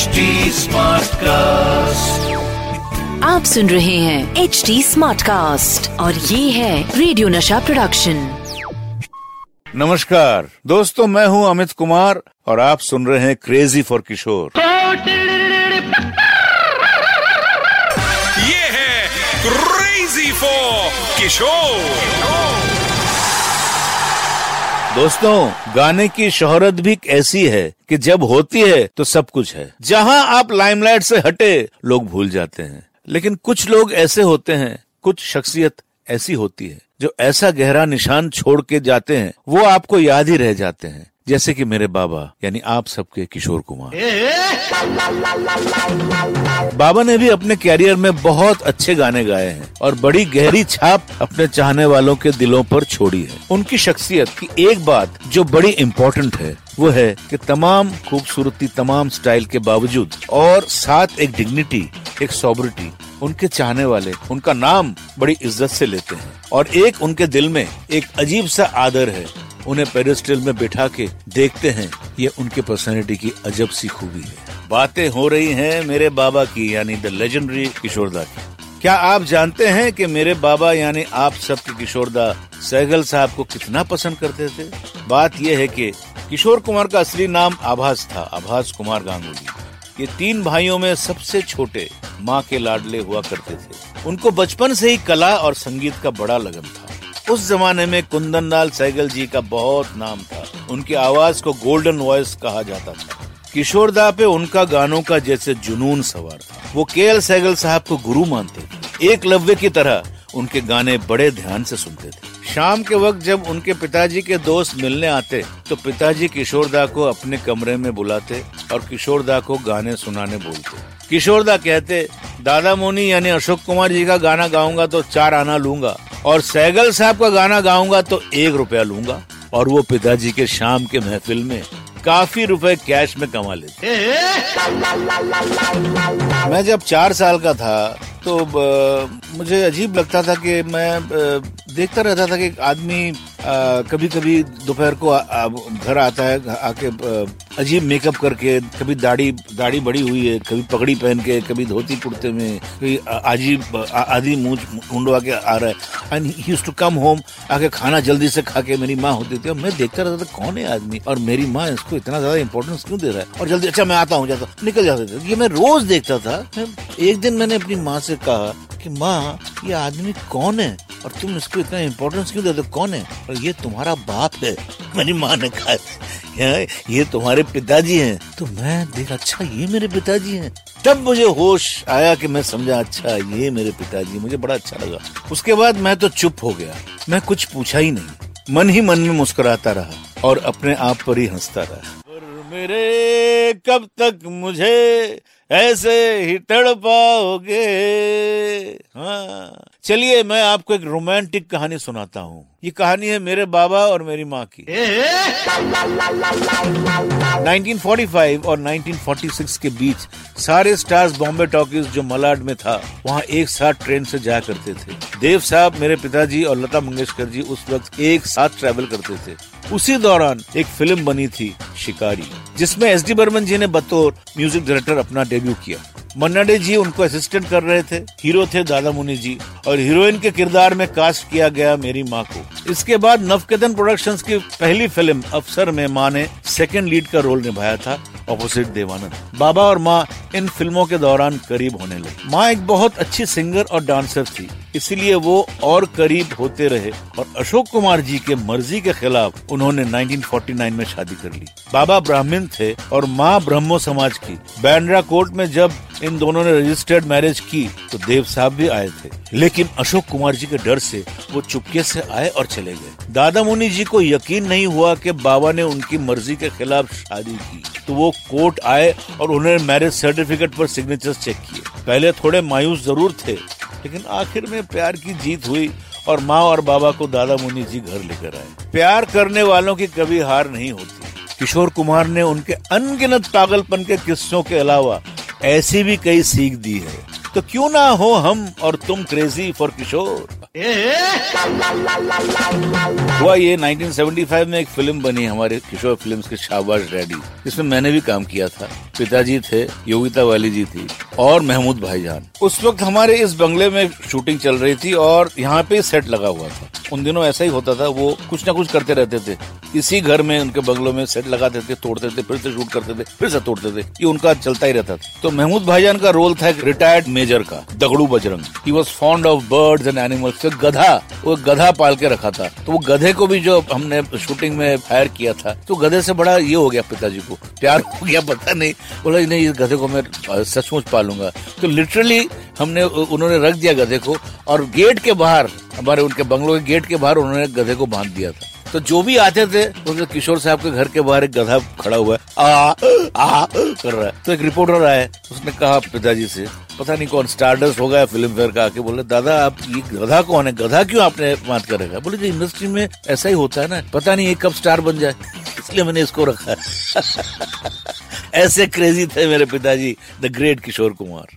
HD cast आप सुन रहे हैं एच डी स्मार्ट कास्ट और ये है रेडियो नशा प्रोडक्शन नमस्कार। दोस्तों मैं हूँ अमित कुमार और आप सुन रहे हैं क्रेजी फॉर किशोर ये है क्रेजी फॉर किशोर दोस्तों, गाने की शोहरत भी ऐसी है कि जब होती है तो सब कुछ है। जहाँ आप लाइमलाइट से हटे, लोग भूल जाते हैं। लेकिन कुछ लोग ऐसे होते हैं, कुछ शख्सियत ऐसी होती है, जो ऐसा गहरा निशान छोड़ के जाते हैं, वो आपको याद ही रह जाते हैं। जैसे कि मेरे बाबा, यानी आप सबके किशोर कुमार। बाबा ने भी अपने कैरियर में बहुत अच्छे गाने गाए हैं और बड़ी गहरी छाप अपने चाहने वालों के दिलों पर छोड़ी है। उनकी शख्सियत की एक बात जो बड़ी इम्पोर्टेंट है, वो है कि तमाम खूबसूरती, तमाम स्टाइल के बावजूद और साथ एक डिग्निटी एक सॉबरिटी उनके चाहने वाले, उनका नाम बड़ी इज़्ज़त से लेते हैं। और एक उनके दिल में एक अजीब सा आदर है उन्हें पेडेस्टल में बिठा के देखते हैं। ये उनके पर्सनैलिटी की अजब सी खूबी है। बातें हो रही हैं मेरे बाबा की, यानी द लेजेंडरी किशोरदा की। क्या आप जानते हैं कि मेरे बाबा, यानी आप सबके किशोरदा सहगल साहब को कितना पसंद करते थे? बात यह है कि किशोर कुमार का असली नाम आभास था, आभास कुमार गांगुली। ये तीन भाइयों में सबसे छोटे माँ के लाडले हुआ करते थे। उनको बचपन से ही कला और संगीत का बड़ा लगन था। उस जमाने में कुंदन लाल सहगल जी का बहुत नाम था। उनकी आवाज़ को गोल्डन वॉइस कहा जाता था। किशोर किशोरदा पे उनका गानों का जैसे जुनून सवार था। वो के एल सहगल साहब को गुरु मानते थे। एक लव्य की तरह उनके गाने बड़े ध्यान से सुनते थे। शाम के वक्त जब उनके पिताजी के दोस्त मिलने आते तो पिताजी किशोरदा को अपने कमरे में बुलाते और किशोरदा को गाने सुनाने बोलते। किशोरदा कहते, दादा मोनी यानी अशोक कुमार जी का गाना गाऊँगा तो चार आना लूँगा। और सैगल साहब का गाना गाऊँगा तो एक रुपया लूँगा। और वो पिताजी के शाम के महफिल में काफ़ी रुपए कैश में कमा लेते मैं जब चार साल का था तो मुझे अजीब लगता था कि मैं देखता रहता था कि एक आदमी कभी कभी दोपहर को घर आता है आके अजीब मेकअप करके, कभी दाढ़ी दाढ़ी बड़ी हुई है, कभी पगड़ी पहन के, कभी धोती कुर्ते में, कभी अजीब आधी मूछ, मुंडवा के आ रहा है। And he to come home आके खाना जल्दी से खा के मेरी माँ होती थी और मैं देखता रहता था, कौन है आदमी? और मेरी माँ इसको इतना ज़्यादा इंपॉर्टेंस क्यों दे रहा है? और जल्दी अच्छा मैं आता हूँ, जाता निकल जाते थे। ये मैं रोज देखता था। एक दिन मैंने अपनी माँ से कहा कि, माँ, ये आदमी कौन है? और तुम इसको इतना इम्पोर्टेंस क्यों देते कौन है? और ये तुम्हारा बाप है। मेरी माँ ने कहा ये तुम्हारे पिताजी हैं। तो मैं देखा अच्छा ये मेरे पिताजी हैं। तब मुझे होश आया कि मैं समझा अच्छा ये मेरे पिताजी मुझे बड़ा अच्छा लगा। उसके बाद मैं तो चुप हो गया। मैं कुछ पूछा ही नहीं। मन ही मन में मुस्कुराता रहा और अपने आप पर ही हंसता रहा। मेरे, कब तक मुझे ऐसे ही तड़पाओगे? चलिए मैं आपको एक रोमांटिक कहानी सुनाता हूँ। ये कहानी है मेरे बाबा और मेरी माँ की। 1945 और 1946 के बीच सारे स्टार्स बॉम्बे टॉकीज जो मलाड में था वहाँ एक साथ ट्रेन से जाया करते थे। देव साहब मेरे पिताजी और लता मंगेशकर जी उस वक्त एक साथ ट्रेवल करते थे। उसी दौरान एक फ़िल्म बनी थी शिकारी जिसमें एस डी बर्मन जी ने बतौर म्यूज़िक डायरेक्टर अपना डेब्यू किया। मन्ना डे जी उनको असिस्टेंट कर रहे थे। हीरो थे दादा मुनि जी। और हीरोइन के किरदार में कास्ट किया गया मेरी माँ को। इसके बाद नवकेतन प्रोडक्शंस की पहली फ़िल्म अफसर में माँ ने सेकेंड लीड का रोल निभाया था ऑपोजिट देवानंद। बाबा और माँ इन फ़िल्मों के दौरान करीब होने लगे। माँ एक बहुत अच्छी सिंगर और डांसर थी। इसलिए वो और करीब होते रहे और अशोक कुमार जी के मर्ज़ी के खिलाफ उन्होंने 1949 में शादी कर ली। बाबा ब्राह्मण थे और माँ ब्रह्मो समाज की। बैंड्रा कोर्ट में जब इन दोनों ने रजिस्टर्ड मैरिज की तो देव साहब भी आए थे। लेकिन अशोक कुमार जी के डर से वो चुपके से आए और चले गए। दादा मुनि जी को यकीन नहीं हुआ कि बाबा ने उनकी मर्ज़ी के खिलाफ शादी की। तो वो कोर्ट आए और उन्होंने मैरिज सर्टिफिकेट पर सिग्नेचर चेक किए। पहले थोड़े मायूस ज़रूर थे लेकिन आखिर में प्यार की जीत हुई और माँ और बाबा को दादा मुनि जी घर लेकर आए। प्यार करने वालों की कभी हार नहीं होती। किशोर कुमार ने उनके अनगिनत पागलपन के किस्सों के अलावा ऐसी भी कई सीख दी है। तो क्यों ना हो हम और तुम क्रेजी फॉर किशोर? हुआ ये 1975 में एक फ़िल्म बनी हमारे किशोर फिल्म्स के शाबाश डैडी, जिसमें मैंने भी काम किया था। पिताजी थे, योगिता वाली जी थी और महमूद भाईजान। उस वक्त हमारे इस बंगले में शूटिंग चल रही थी और यहाँ पे सेट लगा हुआ था। उन दिनों ऐसा ही होता था, वो कुछ ना कुछ करते रहते थे। इसी घर में, उनके बंगलों में सेट लगाते थे, तोड़ते थे, फिर से शूट करते थे, फिर से तोड़ते थे। ये उनका चलता ही रहता था। तो महमूद भाईजान का रोल था एक रिटायर्ड मेजर का, Dagdu Bajrang. He was fond of birds and animals तो गधा, वो गधा पाल के रखा था। तो वो गधे को भी जो हमने शूटिंग में फायर किया था तो गधे से बड़ा ये हो गया पिताजी को। प्यार हो गया, पता नहीं। बोला, नहीं, इस गधे को मैं सचमुच पालूँगा। तो लिटरली हमने, उन्होंने रख दिया गधे को और गेट के बाहर हमारे उनके बंगलों के गेट के बाहर उन्होंने गधे को बाँध दिया था। तो जो भी आते थे तो किशोर साहब के घर के बाहर एक गधा खड़ा हुआ है। आ आ कर रहा है। तो एक रिपोर्टर आया उसने कहा पिताजी से, पता नहीं कौन स्टारडस्ट होगा फ़िल्म फेयर का, आके बोले, दादा, आप ये गधा कौन है? गधा क्यों आपने बात कर रखा बोले इंडस्ट्री में ऐसा ही होता है ना, पता नहीं ये कब स्टार बन जाए। इसलिए मैंने इसको रखा ऐसे क्रेजी थे मेरे पिताजी द ग्रेट किशोर कुमार।